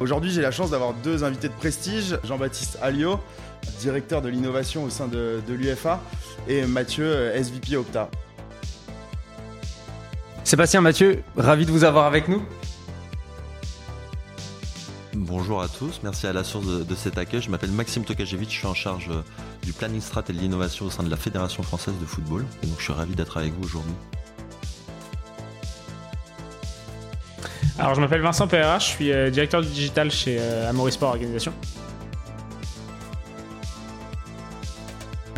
Aujourd'hui, j'ai la chance d'avoir deux invités de prestige, Jean-Baptiste Alliot, directeur de l'innovation au sein de, l'UFA, et Mathieu, SVP Opta. Sébastien Mathieu, ravi de vous avoir avec nous. Bonjour à tous, merci à la source de, cet accueil. Je m'appelle Maxime Tokajevic, je suis en charge euh, du planning strat et de l'innovation au sein de la Fédération française de football. Et donc je suis ravi d'être avec vous aujourd'hui. Alors je m'appelle Vincent PRH, je suis euh, directeur du digital chez euh, Amory Sport Organisation.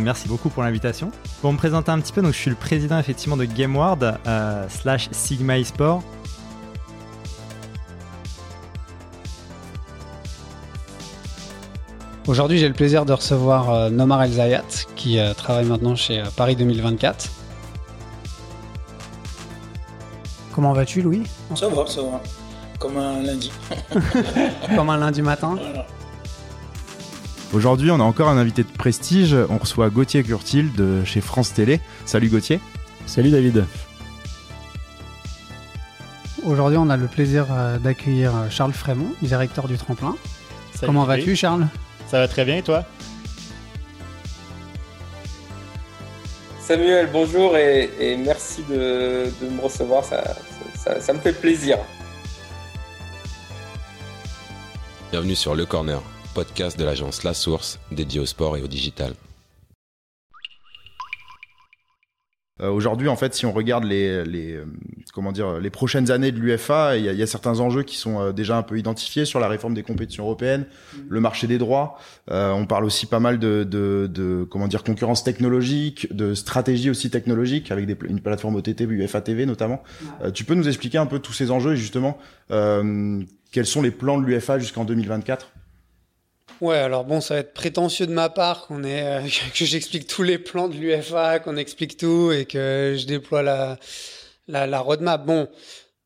Merci beaucoup pour l'invitation. Pour me présenter un petit peu, donc je suis le président effectivement de GameWard slash Sigma eSport. Aujourd'hui, j'ai le plaisir de recevoir euh, Nomar El Zayat, qui euh, travaille maintenant chez euh, Paris 2024. Comment vas-tu, Louis? Ça va, ça va. Comme un lundi. Comme un lundi matin. Aujourd'hui, on a encore un invité de prestige. On reçoit Gauthier Curtil de chez France Télé. Salut Gauthier. Salut David. Aujourd'hui, on a le plaisir d'accueillir Charles Frémont, directeur du tremplin. Comment vas-tu, Charles? Ça va très bien et toi? Samuel, bonjour et, merci de, me recevoir, ça, ça, me fait plaisir. Bienvenue sur Le Corner, podcast de l'agence La Source dédié au sport et au digital. Euh, aujourd'hui, en fait, si on regarde les, les, comment dire, les prochaines années de l'UFA, il y, a certains enjeux qui sont euh, déjà un peu identifiés sur la réforme des compétitions européennes, mm. le marché des droits. on parle aussi pas mal de, de, de, comment dire, concurrence technologique, de stratégie aussi technologique avec des, une plateforme OTT, UFA TV notamment. tu peux nous expliquer un peu tous ces enjeux et justement quels sont les plans de l'UFA jusqu'en 2024 Ouais, alors bon, ça va être prétentieux de ma part qu'on est, euh, que j'explique tous les plans de l'UFA, qu'on explique tout et que je déploie la, la, la roadmap. Bon,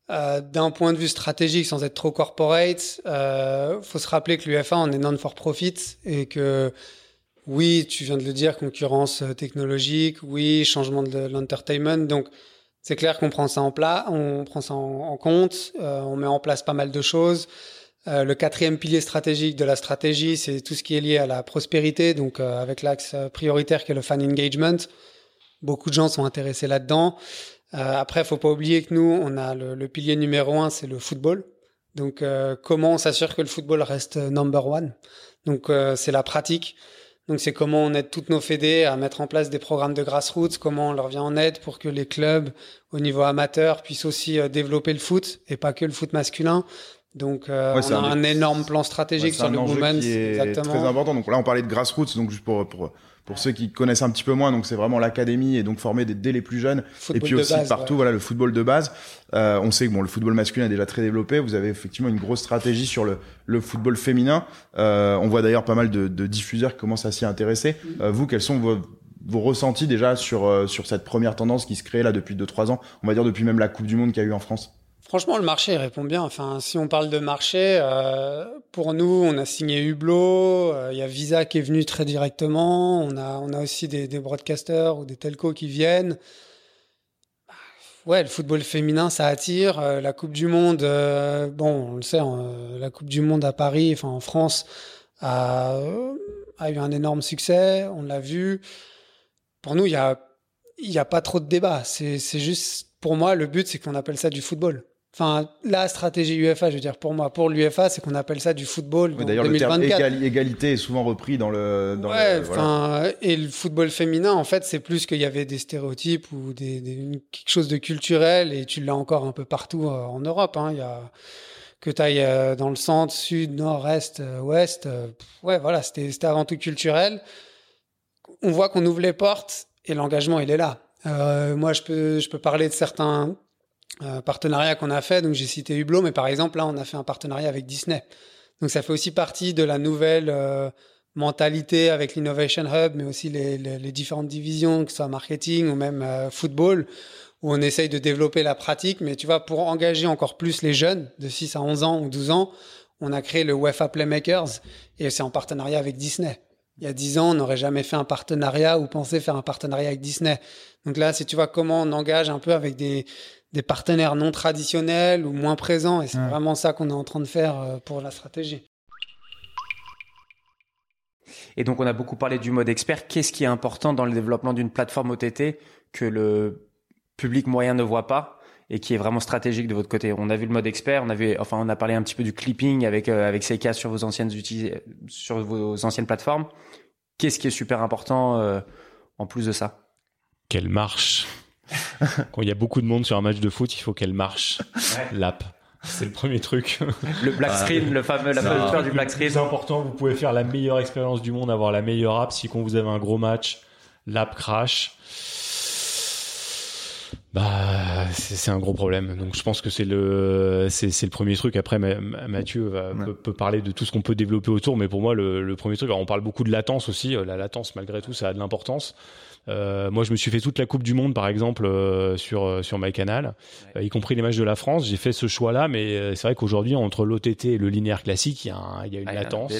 euh, d'un point de vue stratégique, sans être trop corporate, euh, faut se rappeler que l'UFA, on est non for profit et que oui, tu viens de le dire, concurrence euh, technologique, oui, changement de l'entertainment. Donc, c'est clair qu'on prend ça en plat, on prend ça en, compte, euh, on met en place pas mal de choses. Euh, le quatrième pilier stratégique de la stratégie, c'est tout ce qui est lié à la prospérité, donc euh, avec l'axe prioritaire qui est le fan engagement. Beaucoup de gens sont intéressés là-dedans. Euh, après, faut pas oublier que nous, on a le, pilier numéro un, c'est le football. Donc, euh, comment on s'assure que le football reste number one? Donc, c'est la pratique. Donc, c'est comment on aide toutes nos fédés à mettre en place des programmes de grassroots, comment on leur vient en aide pour que les clubs au niveau amateur puissent aussi développer le foot et pas que le foot masculin. Donc, euh, on a un, énorme plan stratégique sur le women's. C'est très important. Donc là, on parlait de grassroots, donc juste pour, pour, pour ceux qui connaissent un petit peu moins, donc c'est vraiment l'académie et donc former dès, les plus jeunes. et puis aussi partout, voilà, le football de base. Euh, on sait que bon, le football masculin est déjà très développé. Vous avez effectivement une grosse stratégie sur le, le football féminin. Euh, on voit d'ailleurs pas mal de, de, diffuseurs qui commencent à s'y intéresser. Mm. Euh, vous, quels sont vos, vos ressentis déjà sur, euh, sur cette première tendance qui se crée là depuis 2-3 ans? On va dire depuis même la Coupe du Monde qu'il y a eu en France. Franchement, le marché répond bien. Enfin, si on parle de marché, euh, pour nous, on a signé Hublot. Euh, il y a Visa qui est venu très directement. On a, on a aussi des, broadcasters ou des telcos qui viennent. Bah, ouais, le football féminin, ça attire. Euh, la Coupe du Monde, bon, on le sait, hein, la Coupe du Monde à Paris, enfin en France, a, eu un énorme succès. On l'a vu. Pour nous, il y a, y a pas trop de débat. C'est juste, pour moi, le but, c'est qu'on appelle ça du football. Enfin, la stratégie UEFA, je veux dire, pour moi, pour l'UFA, c'est qu'on appelle ça du football. D'ailleurs, le terme égalité est souvent repris dans le. Dans ouais, et le football féminin, en fait, c'est plus qu'il y avait des stéréotypes ou des, des, quelque chose de culturel, et tu l'as encore un peu partout euh, en Europe. Hein. Il y a que tu ailles euh, dans le centre, sud, nord, est, euh, ouest. ouais, voilà, c'était avant tout culturel. On voit qu'on ouvre les portes et l'engagement, il est là. Euh, moi, je peux, je peux parler de certains euh, partenariats qu'on a fait. Donc, j'ai cité Hublot, mais par exemple, là, on a fait un partenariat avec Disney. Donc, ça fait aussi partie de la nouvelle euh, mentalité avec l'Innovation Hub, mais aussi les, les, les, différentes divisions, que ce soit marketing ou même euh, football, où on essaye de développer la pratique. Mais tu vois, pour engager encore plus les jeunes de 6 à 11 ans ou 12 ans, on a créé le UEFA Playmakers et c'est en partenariat avec Disney. Il y a 10 ans, on n'aurait jamais fait un partenariat ou pensé faire un partenariat avec Disney. Donc là, si tu vois comment on engage un peu avec des, des partenaires non traditionnels ou moins présents. Et c'est vraiment ça qu'on est en train de faire euh, pour la stratégie. Et donc, on a beaucoup parlé du mode expert. Qu'est-ce qui est important dans le développement d'une plateforme OTT que le public moyen ne voit pas et qui est vraiment stratégique de votre côté? On a vu le mode expert, on a vu, enfin, on a parlé un petit peu du clipping avec euh, avec Seika sur vos anciennes sur vos anciennes plateformes. Qu'est-ce qui est super important euh, en plus de ça? Qu'elle marche. Quand il y a beaucoup de monde sur un match de foot, il faut qu'elle marche. L'app. C'est le premier truc. Le black ah, screen, le fameux, la fameuse du black screen. C'est important. Vous pouvez faire la meilleure expérience du monde, avoir la meilleure app. Si quand vous avez un gros match, l'app crash. Bah, c'est un gros problème. Donc, je pense que c'est le, c'est le premier truc. Après, Mathieu va, peut, parler de tout ce qu'on peut développer autour, mais pour moi, le, le premier truc. Alors, on parle beaucoup de latence aussi. La latence, malgré tout, ça a de l'importance. Euh, moi, je me suis fait toute la Coupe du Monde, par exemple, euh, sur euh, sur MyCanal, y compris les matchs de la France. J'ai fait ce choix-là, mais c'est vrai qu'aujourd'hui, entre l'OTT et le linéaire classique, il y a, il y a une ah, latence.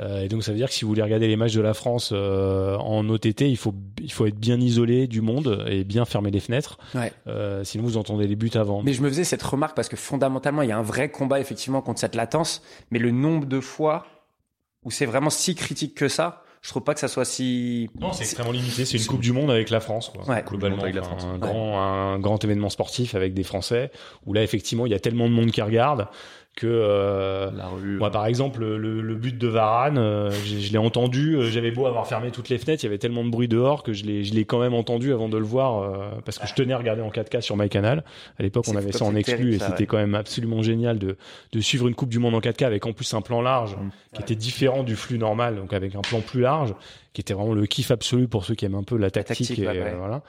et donc, ça veut dire que si vous voulez regarder les matchs de la France en OTT, il faut il faut être bien isolé du monde et bien fermer les fenêtres. sinon, vous entendez les buts avant. Mais je me faisais cette remarque parce que fondamentalement, il y a un vrai combat effectivement contre cette latence, mais le nombre de fois où c'est vraiment si critique que ça je trouve pas que ça soit si. Non, c'est extrêmement limité. C'est une Coupe du Monde avec la France, quoi. Ouais. Globalement, avec la France. Un, grand, un grand événement sportif avec des Français où là, effectivement, il y a tellement de monde qui regarde que euh, moi par exemple le, le, but de Varane euh, je, l'ai entendu euh, j'avais beau avoir fermé toutes les fenêtres il y avait tellement de bruit dehors que je l'ai je l'ai quand même entendu avant de le voir euh, parce que je tenais à regarder en 4K sur MyCanal. À l'époque on avait ça en exclu et c'était quand même absolument génial de de suivre une coupe du monde en 4K avec en plus un plan large mmh. qui était différent du flux normal donc avec un plan plus large qui était vraiment le kiff absolu pour ceux qui aiment un peu la tactique, et, voilà.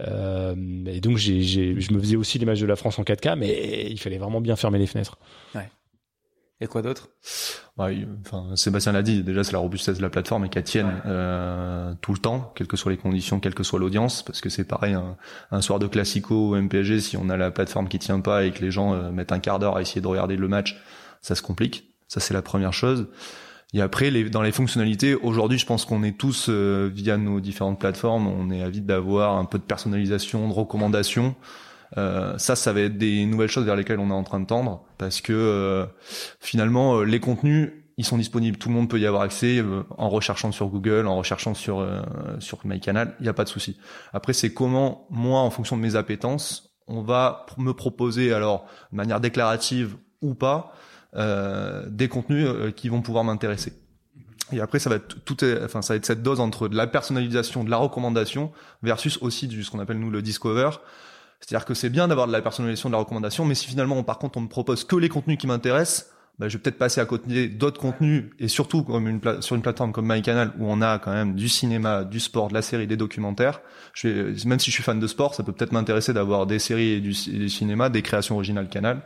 Euh, et donc j'ai je me faisais aussi l'image de la France en 4K mais il fallait vraiment bien fermer les fenêtres. Ouais. Et quoi d'autre? Bah, enfin, Sébastien l'a dit, déjà c'est la robustesse de la plateforme et qu'elle tienne euh, tout le temps, quelles que soient les conditions, quelle que soit l'audience, parce que c'est pareil, un, soir de classico ou MPG, si on a la plateforme qui tient pas et que les gens euh, mettent un quart d'heure à essayer de regarder le match, ça se complique. Ça c'est la première chose. Et après, les, dans les fonctionnalités, aujourd'hui, je pense qu'on est tous, euh, via nos différentes plateformes, on est avide d'avoir un peu de personnalisation, de recommandations. Euh, ça, ça va être des nouvelles choses vers lesquelles on est en train de tendre, parce que euh, finalement, euh, les contenus, ils sont disponibles, tout le monde peut y avoir accès en recherchant sur Google, en recherchant sur sur MyCanal, il n'y a pas de souci. Après, c'est comment moi, en fonction de mes appétences, on va me proposer alors de manière déclarative ou pas des contenus qui vont pouvoir m'intéresser. Et après, ça va être tout, enfin, ça va être cette dose entre de la personnalisation, de la recommandation, versus aussi du ce qu'on appelle nous le discover, c'est-à-dire que c'est bien d'avoir de la personnalisation de la recommandation, mais si finalement, par contre, on me propose que les contenus qui m'intéressent, bah, je vais peut-être passer à côté d'autres contenus et surtout comme une sur une plateforme comme MyCanal où on a quand même du cinéma, du sport, de la série, des documentaires. Je vais, même si je suis fan de sport, ça peut peut-être m'intéresser d'avoir des séries et du, cinéma, des créations originales Canal.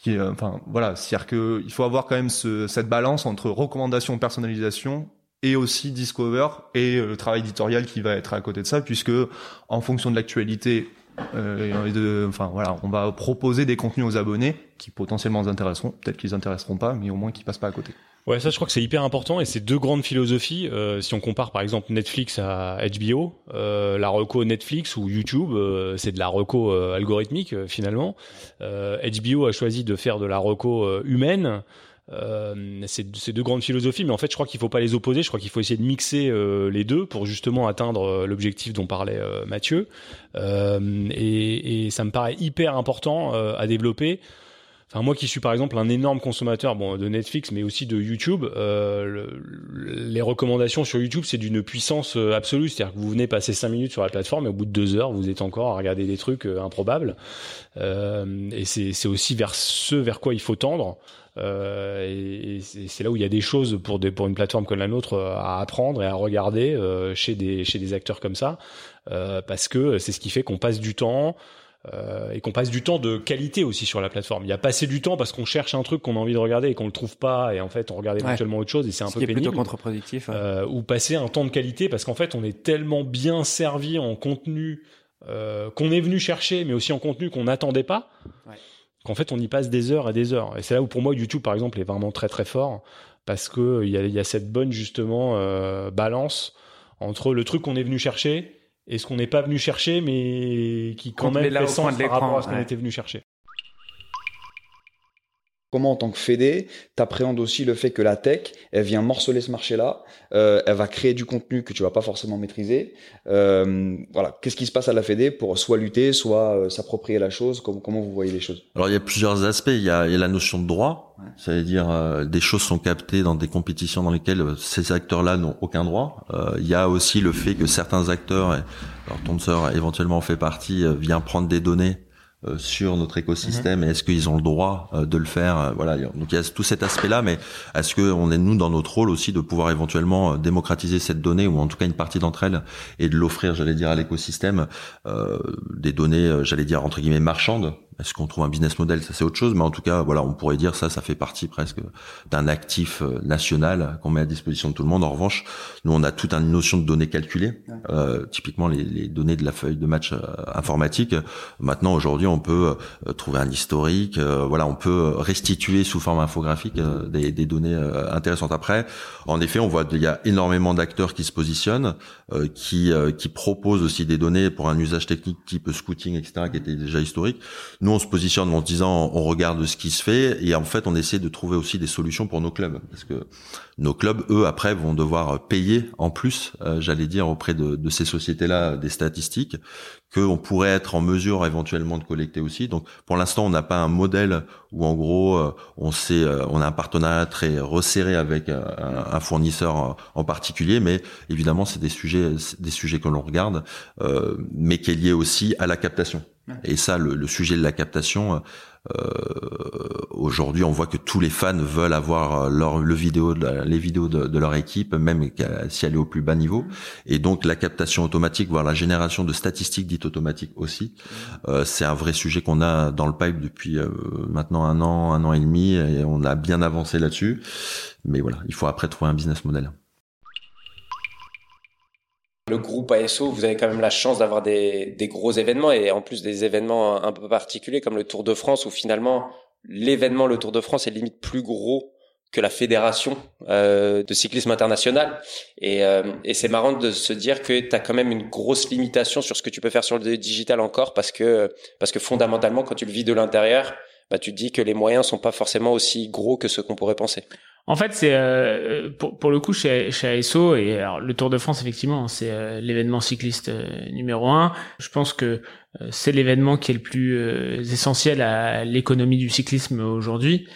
Qui, enfin voilà, c'est-à-dire que il faut avoir quand même ce, cette balance entre recommandation, personnalisation et aussi Discover et le travail éditorial qui va être à côté de ça, puisque en fonction de l'actualité euh, de, enfin voilà, on va proposer des contenus aux abonnés qui potentiellement les intéresseront, peut-être qu'ils intéresseront pas, mais au moins qu'ils passent pas à côté. Ouais, ça je crois que c'est hyper important et c'est deux grandes philosophies. Euh, si on compare par exemple Netflix à HBO, euh, la reco Netflix ou YouTube, euh, c'est de la reco euh, algorithmique finalement. HBO a choisi de faire de la reco humaine. Euh, c'est deux grandes philosophies, mais en fait, je crois qu'il faut pas les opposer. Je crois qu'il faut essayer de mixer euh, les deux pour justement atteindre euh, l'objectif dont parlait euh, Mathieu. Et, et, ça me paraît hyper important à développer. Enfin, moi qui suis par exemple un énorme consommateur bon, de Netflix, mais aussi de YouTube, euh, les recommandations sur YouTube, c'est d'une puissance absolue. C'est-à-dire que vous venez passer cinq minutes sur la plateforme et au bout de deux heures, vous êtes encore à regarder des trucs improbables. Euh, et c'est aussi vers ce vers quoi il faut tendre. Euh, et, c'est là où il y a des choses pour, des, pour une plateforme comme la nôtre euh, à apprendre et à regarder euh, chez, des, chez des acteurs comme ça, parce que c'est ce qui fait qu'on passe du temps. Et qu'on passe du temps de qualité aussi sur la plateforme. Il y a passé du temps parce qu'on cherche un truc qu'on a envie de regarder et qu'on le trouve pas et en fait on regarde éventuellement autre chose et c'est un peu pénible. plutôt contre-productif. ou passer un temps de qualité parce qu'en fait on est tellement bien servi en contenu qu'on est venu chercher mais aussi en contenu qu'on n'attendait pas. Ouais qu'en fait on y passe des heures et des heures. Et c'est là où pour moi YouTube par exemple est vraiment très très fort parce que il y a, y a, cette bonne justement euh, balance entre le truc qu'on est venu chercher et ce qu'on n'est pas venu chercher, mais qui quand même fait sens par rapport à ce qu'on était venu chercher. Comment en tant que Fédé, t'appréhendes aussi le fait que la tech, elle vient morceler ce marché-là, euh, elle va créer du contenu que tu vas pas forcément maîtriser. Euh, voilà, qu'est-ce qui se passe à la Fédé pour soit lutter, soit euh, s'approprier la chose? Comment, comment vous voyez les choses? Alors il y a plusieurs aspects. Il y a, il y a la notion de droit, ouais. c'est-à-dire euh, des choses sont captées dans des compétitions dans lesquelles ces acteurs-là n'ont aucun droit. Euh, il y a aussi le fait que certains acteurs, alors ton sœur éventuellement en fait partie, vient prendre des données euh, sur notre écosystème et est-ce qu'ils ont le droit euh, de le faire euh, voilà donc il y a tout cet aspect là mais est-ce que on est nous dans notre rôle aussi de pouvoir éventuellement démocratiser cette donnée ou en tout cas une partie d'entre elles et de l'offrir j'allais dire à l'écosystème euh, des données j'allais dire entre guillemets marchandes est-ce qu'on trouve un business model? Ça, c'est autre chose. Mais en tout cas, voilà, on pourrait dire ça, ça fait partie presque d'un actif euh, national qu'on met à disposition de tout le monde. En revanche, nous, on a toute une notion de données calculées. Euh, typiquement, les, les, données de la feuille de match euh, informatique. Maintenant, aujourd'hui, on peut euh, trouver un historique. Euh, voilà, on peut restituer sous forme infographique des, des, données intéressantes. Après, en effet, on voit qu'il y a énormément d'acteurs qui se positionnent, qui, qui proposent aussi des données pour un usage technique type scouting, etc., qui était déjà historique. Nous, on se positionne en disant, on regarde ce qui se fait, et en fait, on essaie de trouver aussi des solutions pour nos clubs, parce que nos clubs, eux, après, vont devoir payer en plus, euh, j'allais dire, auprès de, de ces sociétés-là, des statistiques qu'on pourrait être en mesure éventuellement de collecter aussi. Donc, pour l'instant, on n'a pas un modèle où, en gros, euh, on sait, euh, on a un partenariat très resserré avec un, un fournisseur en particulier, mais évidemment, c'est des sujets, des sujets que l'on regarde, mais qui est lié aussi à la captation. Et ça, le, sujet de la captation, euh, aujourd'hui, on voit que tous les fans veulent avoir leur, le vidéo, les vidéos de, leur équipe, même si elle est au plus bas niveau. Et donc, la captation automatique, voire la génération de statistiques dites automatiques aussi, euh, c'est un vrai sujet qu'on a dans le pipe depuis euh, maintenant un an, un an et demi, et on a bien avancé là-dessus. Mais voilà, il faut après trouver un business model. Le groupe ASO, vous avez quand même la chance d'avoir des, des, gros événements et en plus des événements un peu particuliers comme le Tour de France où finalement l'événement, le Tour de France est limite plus gros que la fédération euh, de cyclisme international. Et, euh, et c'est marrant de se dire que tu as quand même une grosse limitation sur ce que tu peux faire sur le digital encore parce que, parce que fondamentalement, quand tu le vis de l'intérieur, bah, tu te dis que les moyens sont pas forcément aussi gros que ce qu'on pourrait penser. En fait, c'est euh, pour, pour, le coup chez, chez ASO et alors, le Tour de France effectivement, c'est euh, l'événement cycliste euh, numéro un. Je pense que euh, c'est l'événement qui est le plus euh, essentiel à l'économie du cyclisme aujourd'hui.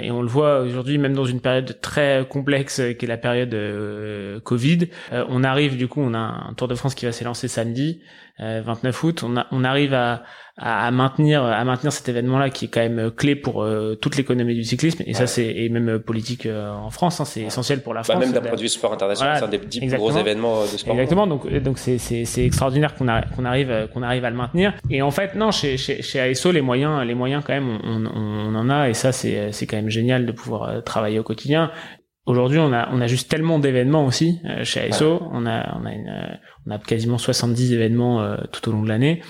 et on le voit aujourd'hui, même dans une période très complexe qui est la période Covid. on arrive du coup, on a un Tour de France qui va s'élancer samedi, 29 août. On, a, on arrive à à, maintenir à maintenir cet événement là qui est quand même clé pour euh, toute l'économie du cyclisme et ça c'est et même euh, en France hein, c'est essentiel pour la bah, France même d'un point de vue sport international c'est un des plus gros événements de sport. Exactement. Donc donc c'est c'est c'est extraordinaire qu'on qu'on arrive qu'on arrive à le maintenir. Et en fait non chez chez chez ASO les moyens les moyens quand même on, on, on en a. Et ça c'est c'est quand même génial de pouvoir travailler au quotidien. Aujourd'hui, on a on a juste tellement d'événements aussi chez ASO. On a on a une, on a quasiment 70 événements tout au long de l'année.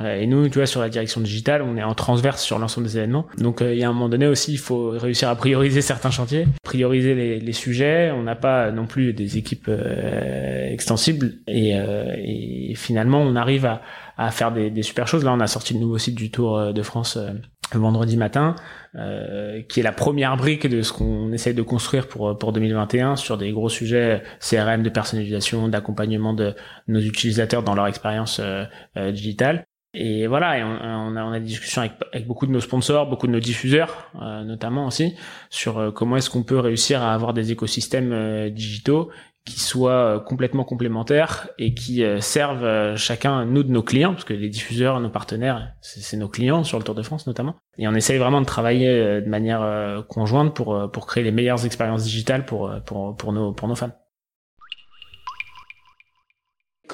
Et nous, tu vois, sur la direction digitale, on est en transverse sur l'ensemble des événements. Donc, euh, il y a un moment donné aussi, il faut réussir à prioriser certains chantiers, prioriser les, les sujets. On n'a pas non plus des équipes euh, extensibles. Et, euh, et, finalement, on arrive à, à faire des, des, super choses. Là, on a sorti le nouveau site du Tour de France vendredi matin, qui est la première brique de ce qu'on essaie de construire pour pour 2021 sur des gros sujets CRM, de personnalisation, d'accompagnement de nos utilisateurs dans leur expérience digitale. Et voilà, on, a, on a des discussions avec, avec, beaucoup de nos sponsors, beaucoup de nos diffuseurs, euh, notamment aussi, sur euh, comment est-ce qu'on peut réussir à avoir des écosystèmes euh, digitaux qui soient complètement complémentaires et qui servent chacun, nous, de nos clients, parce que les diffuseurs, nos partenaires, c'est nos clients sur le Tour de France notamment. Et on essaye vraiment de travailler de manière conjointe pour, pour créer les meilleures expériences digitales pour, pour, pour, nos, pour nos fans.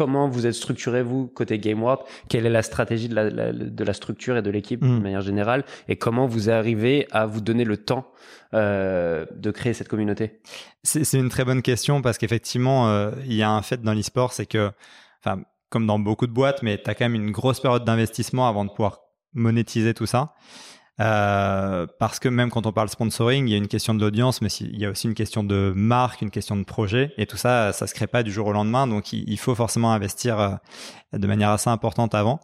Comment vous êtes structuré, vous, côté GameWorld Quelle est la stratégie de la, de la structure et de l'équipe de mm. manière générale? Et comment vous arrivez à vous donner le temps euh, de créer cette communauté? C'est une très bonne question parce qu'effectivement, euh, il y a un fait dans l'e-sport, c'est que, enfin, comme dans beaucoup de boîtes, mais tu as quand même une grosse période d'investissement avant de pouvoir monétiser tout ça. Euh, parce que même quand on parle sponsoring, il y a une question de l'audience, mais il y a aussi une question de marque, une question de projet, et tout ça, ça se crée pas du jour au lendemain, donc il, faut forcément investir euh, de manière assez importante avant.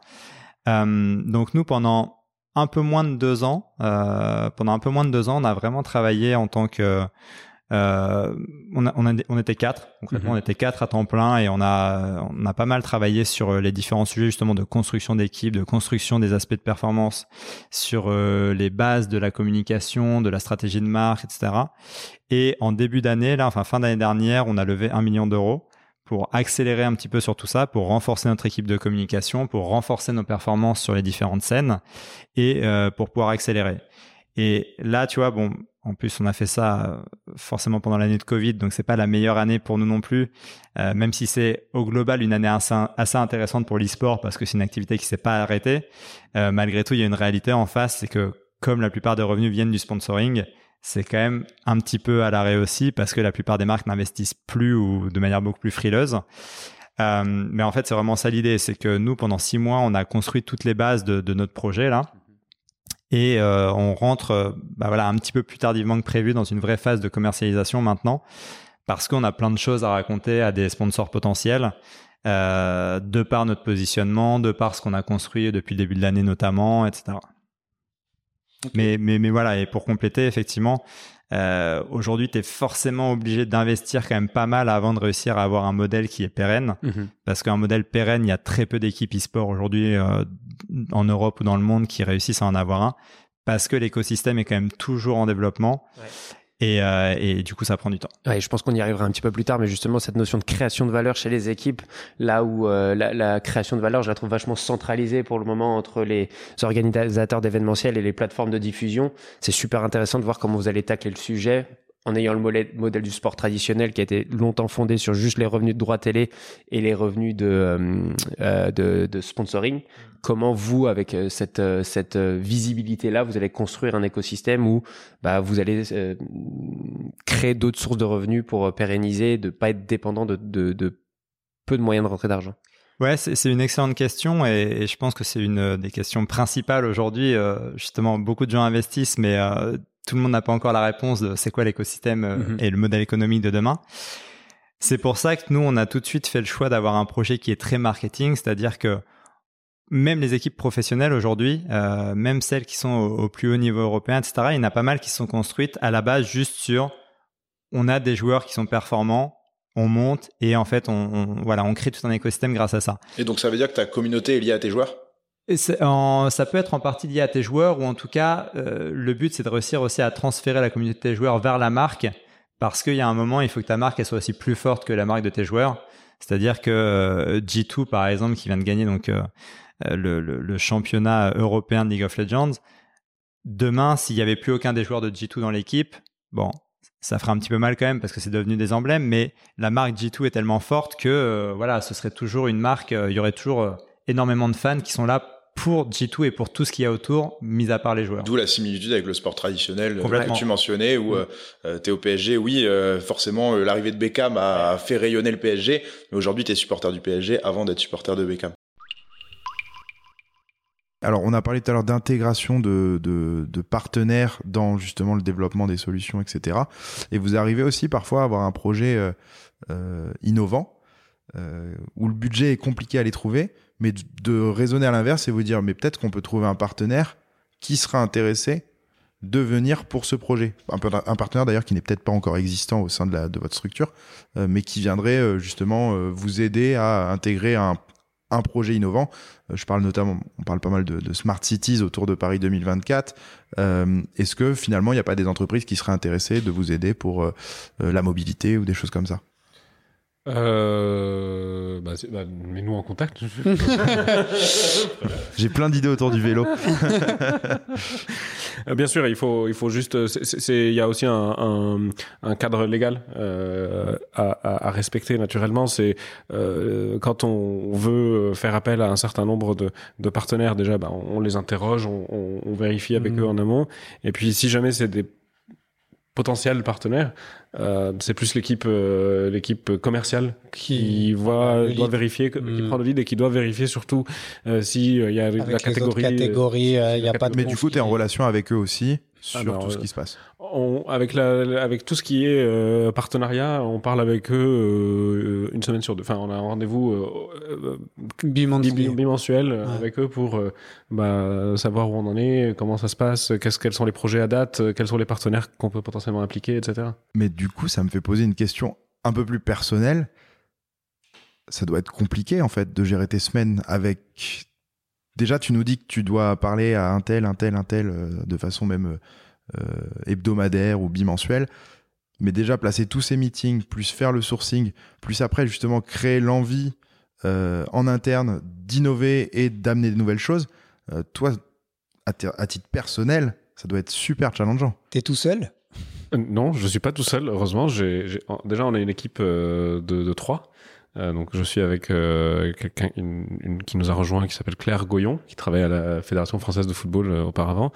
Euh, donc nous, pendant un peu moins de deux ans, pendant un peu moins de deux ans, on a vraiment travaillé en tant que euh, on, a, on, a, on, était quatre, concrètement, mhm. on était quatre à temps plein et on a, on a pas mal travaillé sur les différents sujets justement de construction d'équipe, de construction des aspects de performance, sur euh, les bases de la communication, de la stratégie de marque, etc. Et en début d'année, là, enfin fin d'année dernière, on a levé un million d'euros pour accélérer un petit peu sur tout ça, pour renforcer notre équipe de communication, pour renforcer nos performances sur les différentes scènes et euh, pour pouvoir accélérer. Et là, tu vois, bon, en plus, on a fait ça euh, forcément pendant l'année de Covid, donc c'est pas la meilleure année pour nous non plus. Euh, même si c'est au global une année assez, intéressante pour l'e-sport parce que c'est une activité qui s'est pas arrêtée. Euh, malgré tout, il y a une réalité en face, c'est que comme la plupart des revenus viennent du sponsoring, c'est quand même un petit peu à l'arrêt aussi parce que la plupart des marques n'investissent plus ou de manière beaucoup plus frileuse. Mais en fait, c'est vraiment ça l'idée, c'est que nous, pendant six mois, on a construit toutes les bases de, de notre projet là et euh, on rentre euh, bah voilà, un petit peu plus tardivement que prévu dans une vraie phase de commercialisation maintenant, parce qu'on a plein de choses à raconter à des sponsors potentiels, euh, de par notre positionnement, de par ce qu'on a construit depuis le début de l'année notamment, etc. Mais, mais, mais voilà, et pour compléter, effectivement, euh, aujourd'hui, tu es forcément obligé d'investir quand même pas mal avant de réussir à avoir un modèle qui est pérenne. Mhm. Parce qu'un modèle pérenne, il y a très peu d'équipes e-sport aujourd'hui euh, en Europe ou dans le monde qui réussissent à en avoir un. Parce que l'écosystème est quand même toujours en développement. Ouais. Et, euh, et, du coup, ça prend du temps. Ouais, je pense qu'on y arrivera un petit peu plus tard, mais justement, cette notion de création de valeur chez les équipes, là où euh, la, la, création de valeur, je la trouve vachement centralisée pour le moment entre les organisateurs d'événementiels et les plateformes de diffusion. C'est super intéressant de voir comment vous allez tacler le sujet en ayant le modèle du sport traditionnel qui a été longtemps fondé sur juste les revenus de droit télé et les revenus de, euh, euh de, de, sponsoring, comment vous, avec euh, cette, euh, cette visibilité-là, vous allez construire un écosystème où bah, vous allez créer d'autres sources de revenus pour pérenniser, de pas être dépendant de, de, de peu de moyens de rentrée d'argent? Ouais, c'est une excellente question et, et je pense que c'est une des questions principales aujourd'hui. justement, beaucoup de gens investissent, mais tout le monde n'a pas encore la réponse de c'est quoi l'écosystème euh, mhm. et le modèle économique de demain. C'est pour ça que nous, on a tout de suite fait le choix d'avoir un projet qui est très marketing, c'est-à-dire que même les équipes professionnelles aujourd'hui, euh, même celles qui sont au, plus haut niveau européen, etc., il y en a pas mal qui sont construites à la base juste sur on a des joueurs qui sont performants, on monte et en fait on, voilà on crée tout un écosystème grâce à ça. Et donc ça veut dire que ta communauté est liée à tes joueurs? Ça peut être en partie lié à tes joueurs ou en tout cas, euh, le but c'est de réussir aussi à transférer la communauté de tes joueurs vers la marque parce qu'il y a un moment, il faut que ta marque soit aussi plus forte que la marque de tes joueurs. C'est-à-dire que euh, G2 par exemple qui vient de gagner donc euh, le, championnat européen de League of Legends, demain s'il y avait plus aucun des joueurs de G2 dans l'équipe, bon, ça ferait un petit peu mal quand même parce que c'est devenu des emblèmes, mais la marque G2 est tellement forte que voilà, ce serait toujours une marque, il y aurait toujours énormément de fans qui sont là pour G2 et pour tout ce qu'il y a autour, mis à part les joueurs. D'où la similitude avec le sport traditionnel euh, que tu mentionnais, où euh, tu es au PSG, oui, euh, forcément, l'arrivée de Beckham a fait rayonner le PSG, mais aujourd'hui, tu es supporter du PSG avant d'être supporter de Beckham. Alors, on a parlé tout à l'heure d'intégration de, de, de, partenaires dans justement le développement des solutions, etc. Et vous arrivez aussi parfois à avoir un projet innovant, où le budget est compliqué à les trouver, mais de, raisonner à l'inverse et vous dire, mais peut-être qu'on peut trouver un partenaire qui sera intéressé de venir pour ce projet. Un, partenaire d'ailleurs qui n'est peut-être pas encore existant au sein de, votre structure, euh, mais qui viendrait euh, justement euh, vous aider à intégrer un, un projet innovant. je parle notamment, on parle pas mal de, de Smart Cities autour de Paris 2024. Est-ce que finalement il n'y a pas des entreprises qui seraient intéressées de vous aider pour la mobilité ou des choses comme ça? Euh, bah, bah, mets-nous en contact. J'ai plein d'idées autour du vélo. Euh, bien sûr, il faut, il faut juste. Il y a aussi un, un, cadre légal euh, à, à, respecter naturellement. C'est euh, quand on veut faire appel à un certain nombre de, de partenaires, déjà, bah, on, les interroge, on, on, vérifie avec mmh. eux en amont. Et puis, si jamais c'est des potentiels partenaires. Euh, c'est plus l'équipe euh, l'équipe commerciale qui voit doit vérifier qui hmm. prend le lead et qui doit vérifier surtout euh, si il y a la catégorie catégorie il y a pas de mais du coup tu es en relation avec eux aussi sur ah, tout ce qui se passe. On, avec la avec tout ce qui est partenariat on parle avec eux une semaine sur deux. Enfin on a un rendez-vous bimensuel, avec eux pour bah, savoir où on en est comment ça se passe quels sont les projets à date quels sont les partenaires qu'on peut potentiellement impliquer etc mais du coup, ça me fait poser une question un peu plus personnelle. Ça doit être compliqué, en fait, de gérer tes semaines avec. Déjà, tu nous dis que tu dois parler à un tel, un tel, un tel, euh, de façon même euh, hebdomadaire ou bimensuelle. Mais déjà, placer tous ces meetings, plus faire le sourcing, plus après, justement, créer l'envie euh, en interne d'innover et d'amener de nouvelles choses. toi, à, titre personnel, ça doit être super challengeant. T'es tout seul? Non, je suis pas tout seul. Heureusement, j'ai, déjà on est une équipe euh, de, de trois. Euh, donc je suis avec euh, quelqu'un une, qui nous a rejoint qui s'appelle Claire Goyon qui travaille à la Fédération française de football euh, auparavant.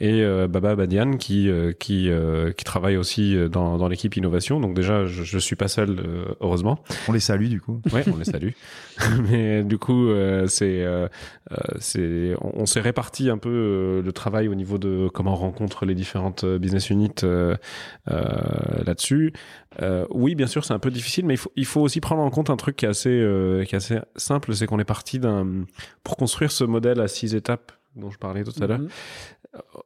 Et euh, Baba Badian qui qui qui travaille aussi dans, dans l'équipe innovation. Donc déjà je, je suis pas seul heureusement. On les salue du coup. Ouais on les salue. Mais du coup c'est c'est on, s'est réparti un peu le travail au niveau de comment on rencontre les différentes business units là-dessus oui bien sûr c'est un peu difficile mais il faut il faut aussi prendre en compte un truc qui est assez, euh, qui est assez simple, c'est qu'on est parti d'un pour construire ce modèle à six étapes dont je parlais tout à l'heure. Mhm.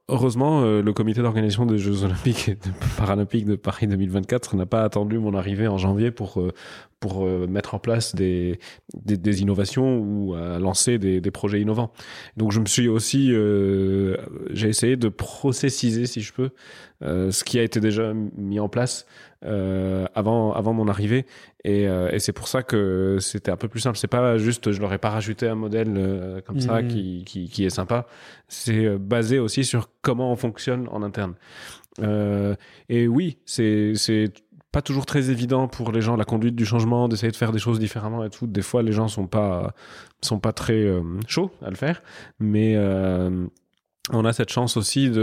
Heureusement, euh, le comité d'organisation des Jeux Olympiques et Paralympiques de Paris 2024 n'a pas attendu mon arrivée en janvier pour euh, pour mettre en place des, des, des innovations ou lancer des, des, projets innovants. Donc je me suis aussi j'ai essayé de processiser si je peux ce qui a été déjà mis en place euh, avant avant mon arrivée et, euh, et c'est pour ça que c'était un peu plus simple c'est pas juste je leur ai pas rajouté un modèle euh, comme ça mmh. qui, qui, qui est sympa c'est euh, basé aussi sur comment on fonctionne en interne et oui c'est c'est pas toujours très évident pour les gens la conduite du changement d'essayer de faire des choses différemment et tout. Des fois les gens sont pas sont pas très chauds à le faire. Mais on a cette chance aussi de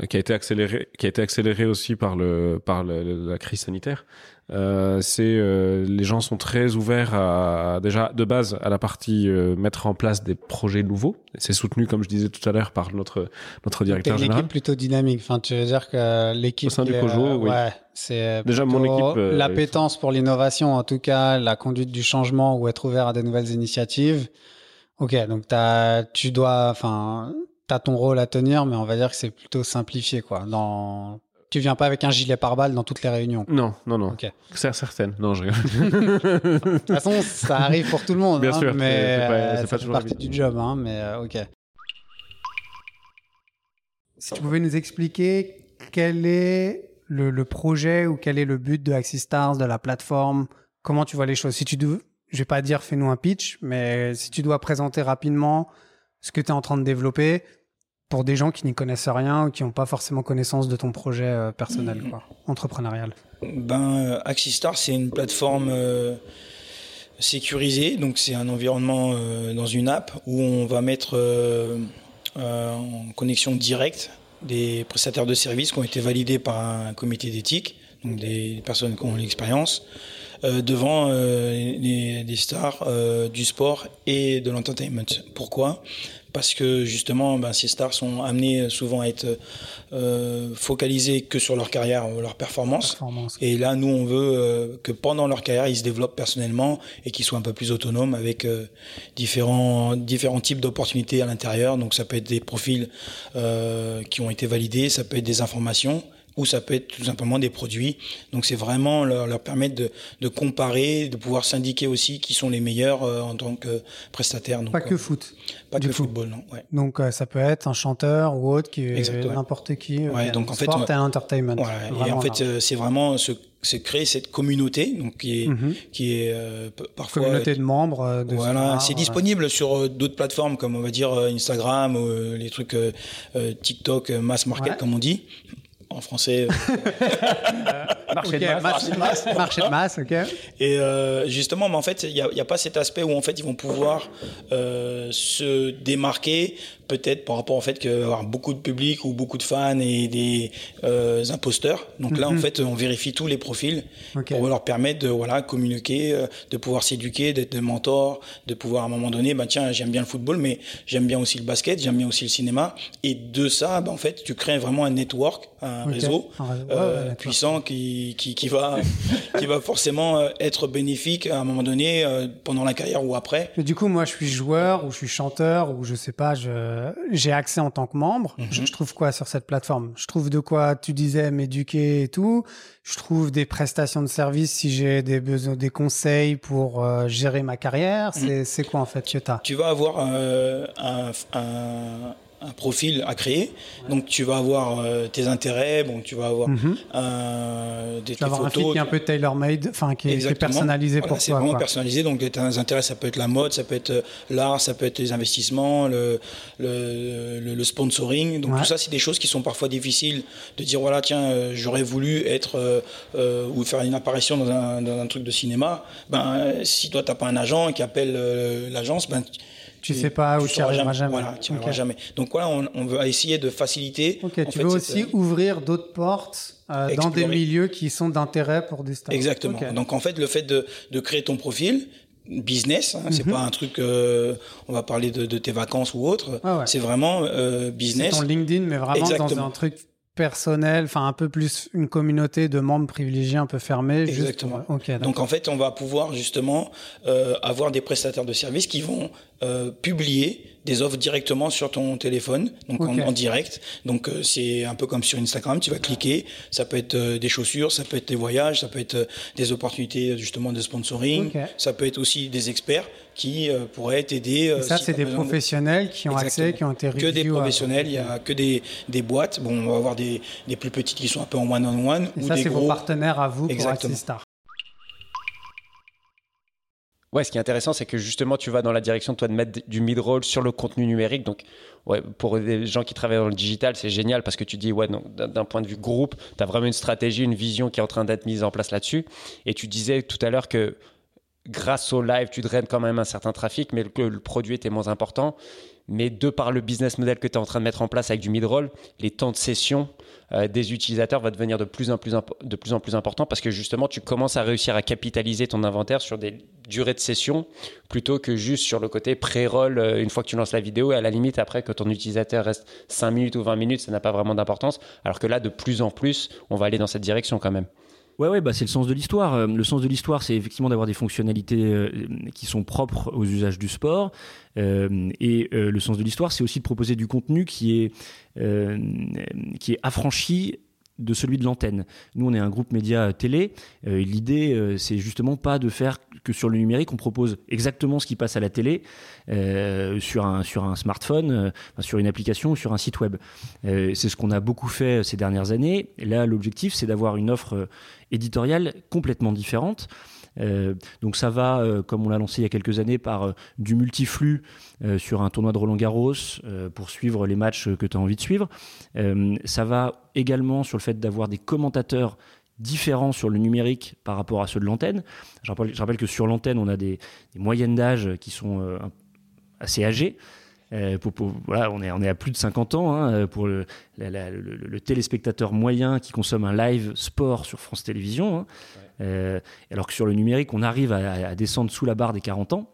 euh, qui a été accélérée qui a été aussi par le par la crise sanitaire euh, c'est euh, les gens sont très ouverts à déjà de base à la partie euh, mettre en place des projets nouveaux c'est soutenu comme je disais tout à l'heure par notre notre directeur général une équipe plutôt dynamique enfin tu veux dire que l'équipe au sein du Cojo oui. ouais c'est déjà mon équipe l'appétence pour l'innovation en tout cas la conduite du changement ou être ouvert à des nouvelles initiatives ok donc as, tu dois enfin t'as ton rôle à tenir, mais on va dire que c'est plutôt simplifié, quoi. Dans... Tu viens pas avec un gilet pare-balles dans toutes les réunions. Non, non, non. Ok. C'est certaine. Non, je de toute façon, ça arrive pour tout le monde. Bien hein, sûr. Mais c'est pas, toujours partie du job, hein, mais euh, ok. Si tu pouvais nous expliquer quel est le, le, projet ou quel est le but de Axistars, de la plateforme, comment tu vois les choses? Si tu dois, je vais pas dire fais-nous un pitch, mais si tu dois présenter rapidement ce que tu es en train de développer, pour des gens qui n'y connaissent rien ou qui n'ont pas forcément connaissance de ton projet euh, personnel, quoi, entrepreneurial. Ben, euh, Axistar, c'est une plateforme euh, sécurisée, donc c'est un environnement dans une app où on va mettre en connexion directe des prestataires de services qui ont été validés par un comité d'éthique, donc des personnes qui ont l'expérience, devant les, des stars du sport et de l'entertainment. Pourquoi? Parce que justement, ben, ces stars sont amenés souvent à être euh, focalisés que sur leur carrière, leur performance. Et là, nous, on veut euh, que pendant leur carrière, ils se développent personnellement et qu'ils soient un peu plus autonomes avec euh, différents différents types d'opportunités à l'intérieur. Donc, ça peut être des profils euh, qui ont été validés, ça peut être des informations ou ça peut être tout simplement des produits. Donc c'est vraiment leur, leur permettre de, de, comparer, de pouvoir s'indiquer aussi qui sont les meilleurs euh, en tant que prestataires. pas que foot. Pas que football, non. Ouais. Donc euh, ça peut être un chanteur ou autre qui n'importe qui. Ouais, donc en fait, sport entertainment. et en fait, euh, c'est vraiment ce c'est créer cette communauté donc qui est mhm. qui est parfois communauté de membres de voilà c'est disponible sur d'autres plateformes comme on va dire Instagram ou les trucs TikTok mass market comme on dit en français. marché, de masse. marché, de masse. ok. Et euh, justement, mais en fait, il n'y a, a, pas cet aspect où en fait ils vont pouvoir euh, se démarquer peut-être par rapport au fait qu'il va y avoir beaucoup de public ou beaucoup de fans et des euh, imposteurs. Donc là, en mhm. fait, on vérifie tous les profils pour leur permettre de voilà communiquer, euh, de pouvoir s'éduquer, d'être des mentors, de pouvoir à un moment donné, bah tiens, j'aime bien le football, mais j'aime bien aussi le basket, j'aime bien aussi le cinéma. Et de ça, bah, en fait, tu crées vraiment un network, un réseau, euh, puissant qui, qui, qui va qui va forcément être bénéfique à un moment donné pendant la carrière ou après. Mais du coup, moi, je suis joueur ou je suis chanteur ou je sais pas, je j'ai accès en tant que membre. Mhm. Je, trouve quoi sur cette plateforme? Je trouve de quoi tu disais m'éduquer et tout. Je trouve des prestations de services si j'ai des besoins, des conseils pour euh, gérer ma carrière. Mhm. C'est quoi en fait, Yota? Tu vas avoir euh, un, un un profil à créer. Donc tu vas avoir euh, tes intérêts, bon, tu vas avoir euh, des tu vas avoir photos, un feed qui est un peu tailor-made, enfin qui, est, personnalisé pour toi. C'est vraiment personnalisé. Donc tes intérêts, ça peut être la mode, ça peut être euh, l'art, ça peut être les investissements, le, le, le, sponsoring. Donc tout ça, c'est des choses qui sont parfois difficiles de dire voilà, tiens, euh, j'aurais voulu être ou faire une apparition dans un, dans un, truc de cinéma. Ben si toi t'as pas un agent qui appelle l'agence, ben tu sais pas où tu arriveras jamais. Voilà, tu arriveras jamais. Donc voilà, on, on, veut essayer de faciliter. Ok, tu veux aussi ouvrir d'autres portes euh, dans des milieux qui sont d'intérêt pour des stars. Exactement. Donc en fait, le fait de, de créer ton profil, business, hein, c'est mhm. pas un truc, euh, on va parler de, de, tes vacances ou autre, c'est vraiment euh, business. C'est ton LinkedIn, mais vraiment dans un truc personnel, enfin un peu plus une communauté de membres privilégiés un peu fermés. Exactement. Donc en fait, on va pouvoir justement euh, avoir des prestataires de services qui vont euh, publier des offres directement sur ton téléphone, donc en, direct. Donc euh, c'est un peu comme sur Instagram, tu vas cliquer, ça peut être euh, des chaussures, ça peut être des voyages, ça peut être euh, des opportunités justement de sponsoring, ça peut être aussi des experts qui pourraient t'aider. ça, c'est des professionnels qui ont accès, qui ont été Que des professionnels, il y a que des, des boîtes. Bon, on va avoir des, des plus petites qui sont un peu en one-on-one. ou ça, c'est vos partenaires à vous Exactement. pour Ouais, ce qui est intéressant, c'est que justement, tu vas dans la direction, toi, de mettre du mid-roll sur le contenu numérique. Donc, ouais, pour des gens qui travaillent dans le digital, c'est génial parce que tu dis, ouais, d'un point de vue groupe, tu as vraiment une stratégie, une vision qui est en train d'être mise en place là-dessus. Et tu disais tout à l'heure que grâce au live, tu draines quand même un certain trafic, mais le produit était moins important. Mais de par le business model que tu es en train de mettre en place avec du mid-roll, les temps de session euh, des utilisateurs va devenir de plus, en plus de plus en plus important parce que justement, tu commences à réussir à capitaliser ton inventaire sur des durées de session plutôt que juste sur le côté pré-roll euh, une fois que tu lances la vidéo et à la limite après que ton utilisateur reste 5 minutes ou 20 minutes, ça n'a pas vraiment d'importance. Alors que là, de plus en plus, on va aller dans cette direction quand même. Ouais, ouais, bah c'est le sens de l'histoire. Euh, le sens de l'histoire, c'est effectivement d'avoir des fonctionnalités qui sont propres aux usages du sport. et le sens de l'histoire, c'est aussi de proposer du contenu qui est euh, qui est affranchi de celui de l'antenne. Nous, on est un groupe média télé. Euh, L'idée, euh, c'est justement pas de faire que sur le numérique, on propose exactement ce qui passe à la télé euh, sur, un, smartphone, sur une application ou sur un site web. c'est ce qu'on a beaucoup fait ces dernières années. Là, l'objectif, c'est d'avoir une offre éditoriale complètement différente. Euh, donc ça va, euh, comme on l'a lancé il y a quelques années, par euh, du multiflux sur un tournoi de Roland Garros pour suivre les matchs que tu as envie de suivre. ça va également sur le fait d'avoir des commentateurs différents sur le numérique par rapport à ceux de l'antenne. Je rappelle, que sur l'antenne, on a des, moyennes d'âge qui sont assez âgées. Voilà, on est, on est à plus de 50 ans hein, pour le, téléspectateur moyen qui consomme un live sport sur France Télévisions. Hein. Euh, alors que sur le numérique, on arrive à, descendre sous la barre des 40 ans.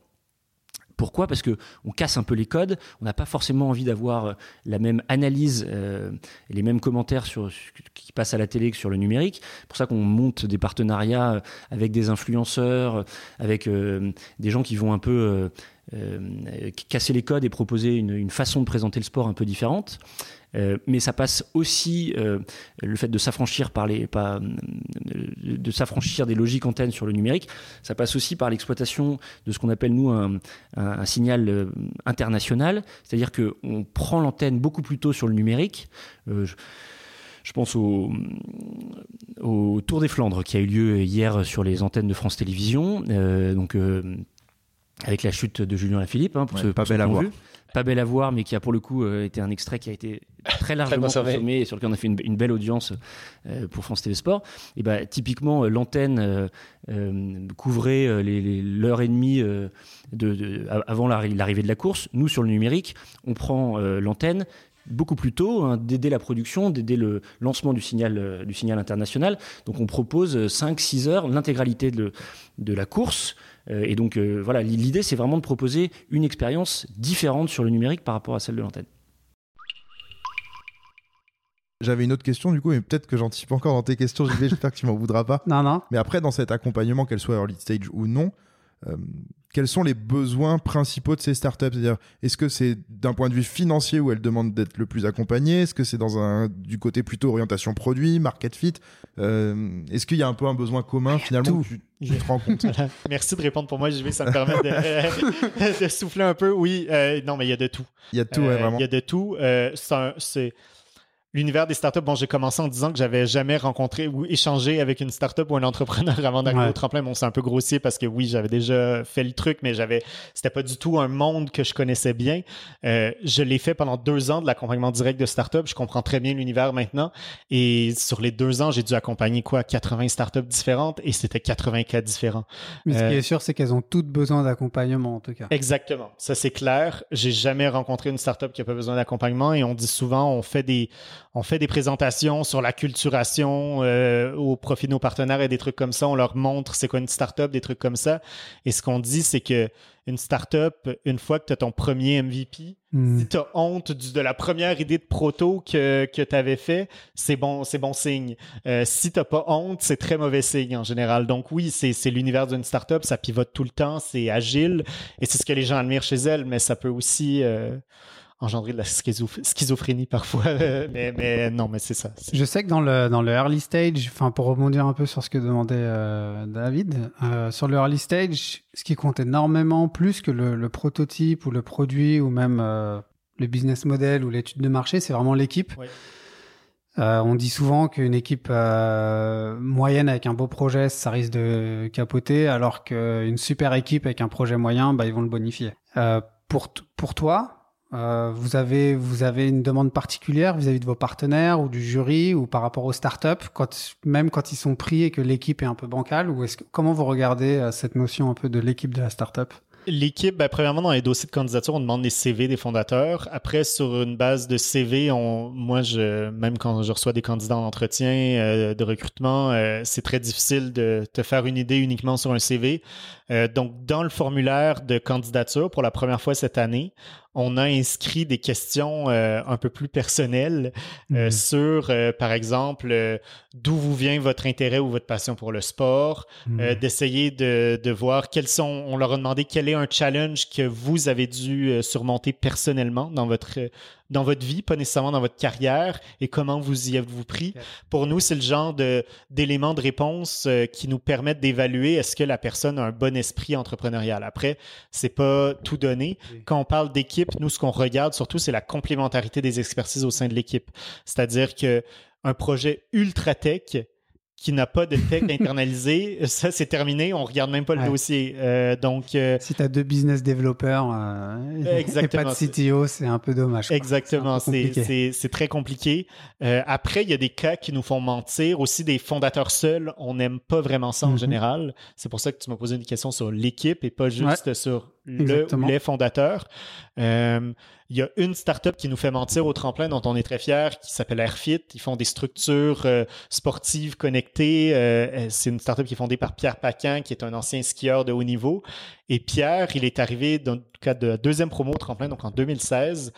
Pourquoi? Parce que on casse un peu les codes. On n'a pas forcément envie d'avoir euh, la même analyse euh, les mêmes commentaires sur qui passent à la télé que sur le numérique. C'est pour ça qu'on monte des partenariats avec des influenceurs, avec des gens qui vont un peu casser les codes et proposer une, façon de présenter le sport un peu différente. Euh, mais ça passe aussi euh, le fait de s'affranchir par les pas, de s'affranchir des logiques antennes sur le numérique. Ça passe aussi par l'exploitation de ce qu'on appelle nous un, un, signal euh, international, c'est-à-dire que on prend l'antenne beaucoup plus tôt sur le numérique. Je, je pense au, au, Tour des Flandres qui a eu lieu hier sur les antennes de France Télévisions. donc avec la chute de Julien Lafilippe, hein, pour pas belle à voir pas belle à voir, mais qui a pour le coup été un extrait qui a été très largement consommé et sur lequel on a fait une, belle audience pour France TV Sport. Et bah, typiquement, l'antenne couvrait l'heure et demie de, avant l'arrivée de la course. Nous, sur le numérique, on prend l'antenne beaucoup plus tôt, hein, d'aider la production, d'aider le lancement du signal, euh, du signal international. Donc on propose 5-6 heures, l'intégralité de, de, la course. Euh, et donc euh, voilà, l'idée c'est vraiment de proposer une expérience différente sur le numérique par rapport à celle de l'antenne. J'avais une autre question du coup, mais peut-être que j'anticipe encore dans tes questions, j'espère que tu m'en voudras pas. Non, non. Mais après, dans cet accompagnement, qu'elle soit early stage ou non, euh, quels sont les besoins principaux de ces startups? C'est-à-dire, est-ce que c'est d'un point de vue financier où elles demandent d'être le plus accompagnées? Est-ce que c'est dans un du côté plutôt orientation produit, market fit? Euh, Est-ce qu'il y a un peu un besoin commun finalement tu, te rends compte? Merci de répondre pour moi, vais Ça me permet de, de souffler un peu. Oui, euh, non, mais il y a de tout. Il y a de tout, vraiment. Il y a de tout. c'est l'univers des startups, bon, j'ai commencé en disant que j'avais jamais rencontré ou échangé avec une startup ou un entrepreneur avant d'arriver au tremplin. Bon, c'est un peu grossier parce que oui, j'avais déjà fait le truc, mais j'avais, c'était pas du tout un monde que je connaissais bien. Euh, je l'ai fait pendant deux ans de l'accompagnement direct de startups. Je comprends très bien l'univers maintenant. Et sur les deux ans, j'ai dû accompagner quoi, 80 startups différentes et c'était 80 cas différents. Mais ce qui euh, est sûr, c'est qu'elles ont toutes besoin d'accompagnement, en tout cas. Exactement. Ça, c'est clair. J'ai jamais rencontré une startup qui a pas besoin d'accompagnement et on dit souvent, on fait des, on fait des présentations sur la culturation euh, au profit de nos partenaires et des trucs comme ça. On leur montre c'est quoi une startup, des trucs comme ça. Et ce qu'on dit, c'est que une startup, une fois que tu as ton premier MVP, hmm. si tu as honte de la première idée de proto que, que tu avais fait, c'est bon, c'est bon signe. Euh, si tu pas honte, c'est très mauvais signe en général. Donc oui, c'est l'univers d'une startup, ça pivote tout le temps, c'est agile et c'est ce que les gens admirent chez elle, mais ça peut aussi euh, engendrer de la schizophrénie parfois. mais, mais, non, mais c'est ça. Je sais que dans le, dans le early stage, enfin pour rebondir un peu sur ce que demandait euh, David, euh, sur le early stage, ce qui compte énormément plus que le, le prototype ou le produit ou même euh, le business model ou l'étude de marché, c'est vraiment l'équipe. on dit souvent qu'une équipe moyenne avec un beau projet, ça risque de capoter, alors qu'une super équipe avec un projet moyen, bah, ils vont le bonifier. pour, pour toi, euh, vous, avez, vous avez une demande particulière vis-à-vis de vos partenaires ou du jury ou par rapport aux startups, quand, même quand ils sont pris et que l'équipe est un peu bancale ou est-ce comment vous regardez euh, cette notion un peu de l'équipe de la startup? L'équipe, ben, premièrement, dans les dossiers de candidature, on demande les CV des fondateurs. Après, sur une base de CV, on, moi, je, même quand je reçois des candidats en entretien euh, de recrutement, c'est très difficile de te faire une idée uniquement sur un CV. Donc, dans le formulaire de candidature, pour la première fois cette année, on a inscrit des questions un peu plus personnelles mhm. sur, par exemple, d'où vous vient votre intérêt ou votre passion pour le sport, mhm. d'essayer de, de voir quels sont, on leur a demandé quel est un challenge que vous avez dû euh, surmonter personnellement dans votre dans votre vie, pas nécessairement dans votre carrière, et comment vous y avez-vous pris? Pour nous, c'est le genre d'éléments de réponse euh, qui nous permettent d'évaluer est-ce que la personne a un bon esprit entrepreneurial? Après, c'est pas tout donné. Quand on parle d'équipe, nous, ce qu'on regarde surtout, c'est la complémentarité des expertises au sein de l'équipe. C'est-à-dire que un projet ultra tech qui n'a pas de tech internalisé, ça c'est terminé, on regarde même pas le dossier. Euh, donc euh, si tu as deux business développeurs euh, et pas de CTO, c'est un peu dommage. Exactement, c'est très compliqué. Euh, après, il y a des cas qui nous font mentir, aussi des fondateurs seuls, on n'aime pas vraiment ça en mhm. général. C'est pour ça que tu m'as posé une question sur l'équipe et pas juste sur le les fondateurs. Euh, il y a une startup qui nous fait mentir au tremplin dont on est très fier, qui s'appelle Airfit. Ils font des structures euh, sportives connectées. Euh, c'est une startup qui est fondée par Pierre Paquin, qui est un ancien skieur de haut niveau. Et Pierre, il est arrivé dans le cadre de la deuxième promo au tremplin, donc en 2016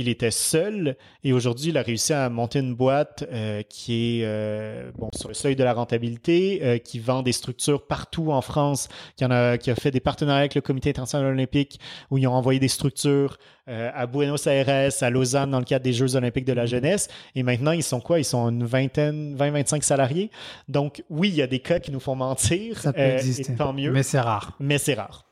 il était seul et aujourd'hui, il a réussi à monter une boîte euh, qui est euh, bon, sur le seuil de la rentabilité, euh, qui vend des structures partout en France, qui, en a, qui a fait des partenariats avec le Comité international olympique où ils ont envoyé des structures à Buenos Aires, à Lausanne dans le cadre des Jeux olympiques de la jeunesse. Et maintenant, ils sont quoi? Ils sont une vingtaine, 20-25 salariés. Donc oui, il y a des cas qui nous font mentir. Ça peut exister. tant mieux. Mais c'est rare. Mais c'est rare.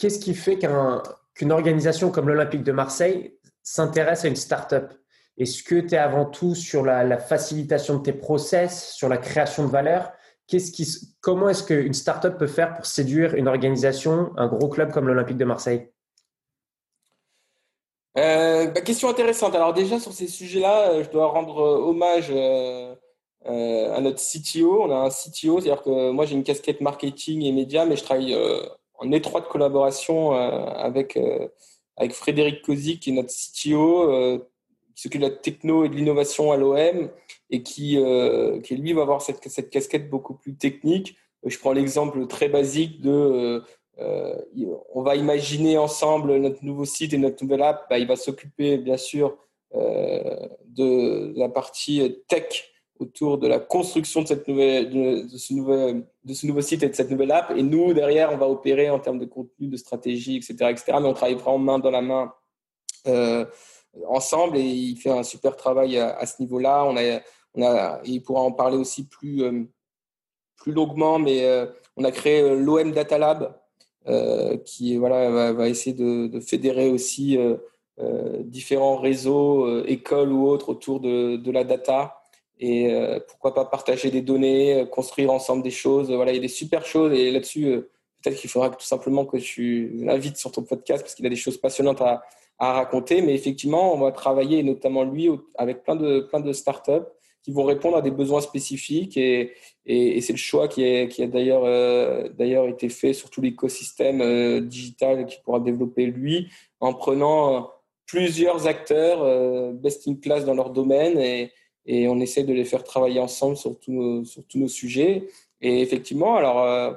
Qu'est-ce qui fait qu'une organisation comme l'Olympique de Marseille s'intéresse à une start-up? Est-ce que tu es avant tout sur la, facilitation de tes process, sur la création de valeur? Comment est-ce qu'une startup peut faire pour séduire une organisation, un gros club comme l'Olympique de Marseille? Euh, bah, question intéressante. Alors déjà sur ces sujets-là, euh, je dois rendre hommage à notre CTO. On a un CTO, c'est-à-dire que moi j'ai une casquette marketing et médias, mais je travaille en étroite collaboration avec avec Frédéric Kozik, qui est notre CTO, qui s'occupe de la techno et de l'innovation à l'OM et qui, euh, qui, lui va avoir cette, cette casquette beaucoup plus technique. Je prends l'exemple très basique de euh, euh, on va imaginer ensemble notre nouveau site et notre nouvelle app. Bah, il va s'occuper bien sûr de la partie tech autour de la construction de, cette nouvelle, de, ce nouvel, de ce nouveau site et de cette nouvelle app. Et nous, derrière, on va opérer en termes de contenu, de stratégie, etc. etc. mais on travaille vraiment main dans la main ensemble et il fait un super travail à, ce niveau-là. On a, on a, il pourra en parler aussi plus, euh, plus longuement, mais euh, on a créé euh, l'OM Data Lab qui voilà, va, essayer de, fédérer aussi différents réseaux, écoles ou autres autour de la data. Et pourquoi pas partager des données, construire ensemble des choses. Voilà, il y a des super choses et là-dessus, peut-être qu'il faudra tout simplement que tu l'invites sur ton podcast parce qu'il a des choses passionnantes à, à raconter. Mais effectivement, on va travailler, notamment lui, avec plein de, plein de startups qui vont répondre à des besoins spécifiques. Et, et, c'est le choix qui, est, qui a d'ailleurs euh, été fait sur tout l'écosystème euh, digital qu'il pourra développer lui, en prenant euh, plusieurs acteurs best in class dans leur domaine et, et on essaie de les faire travailler ensemble sur tous nos, sur tous nos sujets. Et effectivement, alors,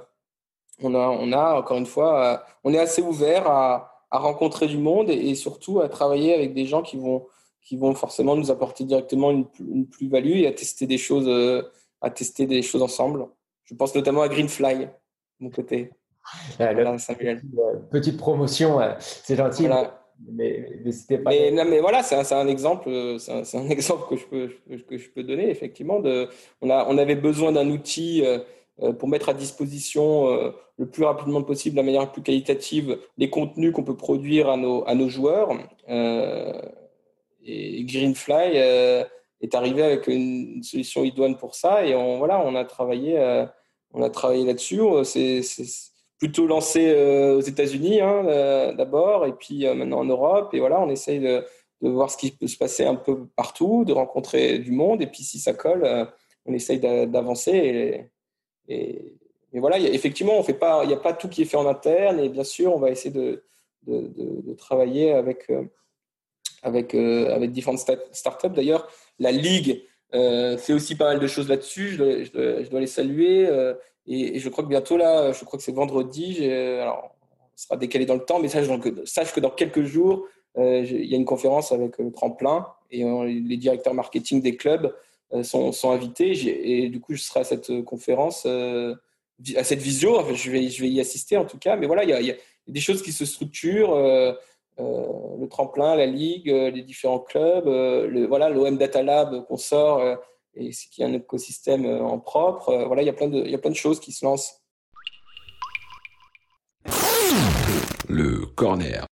on, a, on a, encore une fois, on est assez ouvert à, à rencontrer du monde et, surtout à travailler avec des gens qui vont, qui vont forcément nous apporter directement une, plus-value et à tester des choses, euh, à tester des choses ensemble. Je pense notamment à Greenfly, de mon côté. voilà, Samuel. Euh, petite promotion, euh, c'est gentil. Mais, mais, pas. Mais, non, mais voilà, c'est un, un, exemple, c'est un, exemple que je peux, que je peux donner effectivement. De, on, a, on avait besoin d'un outil euh, pour mettre à disposition euh, le plus rapidement possible, de la manière la plus qualitative, les contenus qu'on peut produire à nos, à nos joueurs. Euh, et Greenfly est arrivé avec une solution idoine pour ça et on, voilà, on a travaillé, on a travaillé là-dessus. C'est plutôt lancé aux États-Unis hein, d'abord et puis maintenant en Europe. Et voilà, on essaye de, voir ce qui peut se passer un peu partout, de rencontrer du monde. Et puis si ça colle, on essaye d'avancer. Et, voilà, effectivement, on fait il n'y a pas tout qui est fait en interne. Et bien sûr, on va essayer de, travailler avec, euh, avec, euh, différentes startups. D'ailleurs, la Ligue euh, fait aussi pas mal de choses là-dessus. Je dois, les saluer. Et, je crois que bientôt, là, je crois que c'est vendredi. Alors, on sera décalé dans le temps, mais sache, que dans quelques jours, il y a une conférence avec le Tremplin et les directeurs marketing des clubs euh, sont, invités. Et du coup, je serai à cette euh, conférence, euh, à cette visio. je, vais, je vais y assister en tout cas. Mais voilà, il y a, des choses qui se structurent. le tremplin, la ligue, les différents clubs, voilà, l'OM Data Lab qu'on sort et qui est un écosystème en propre. voilà, il y a plein de, il y a plein de choses qui se lancent. Le corner.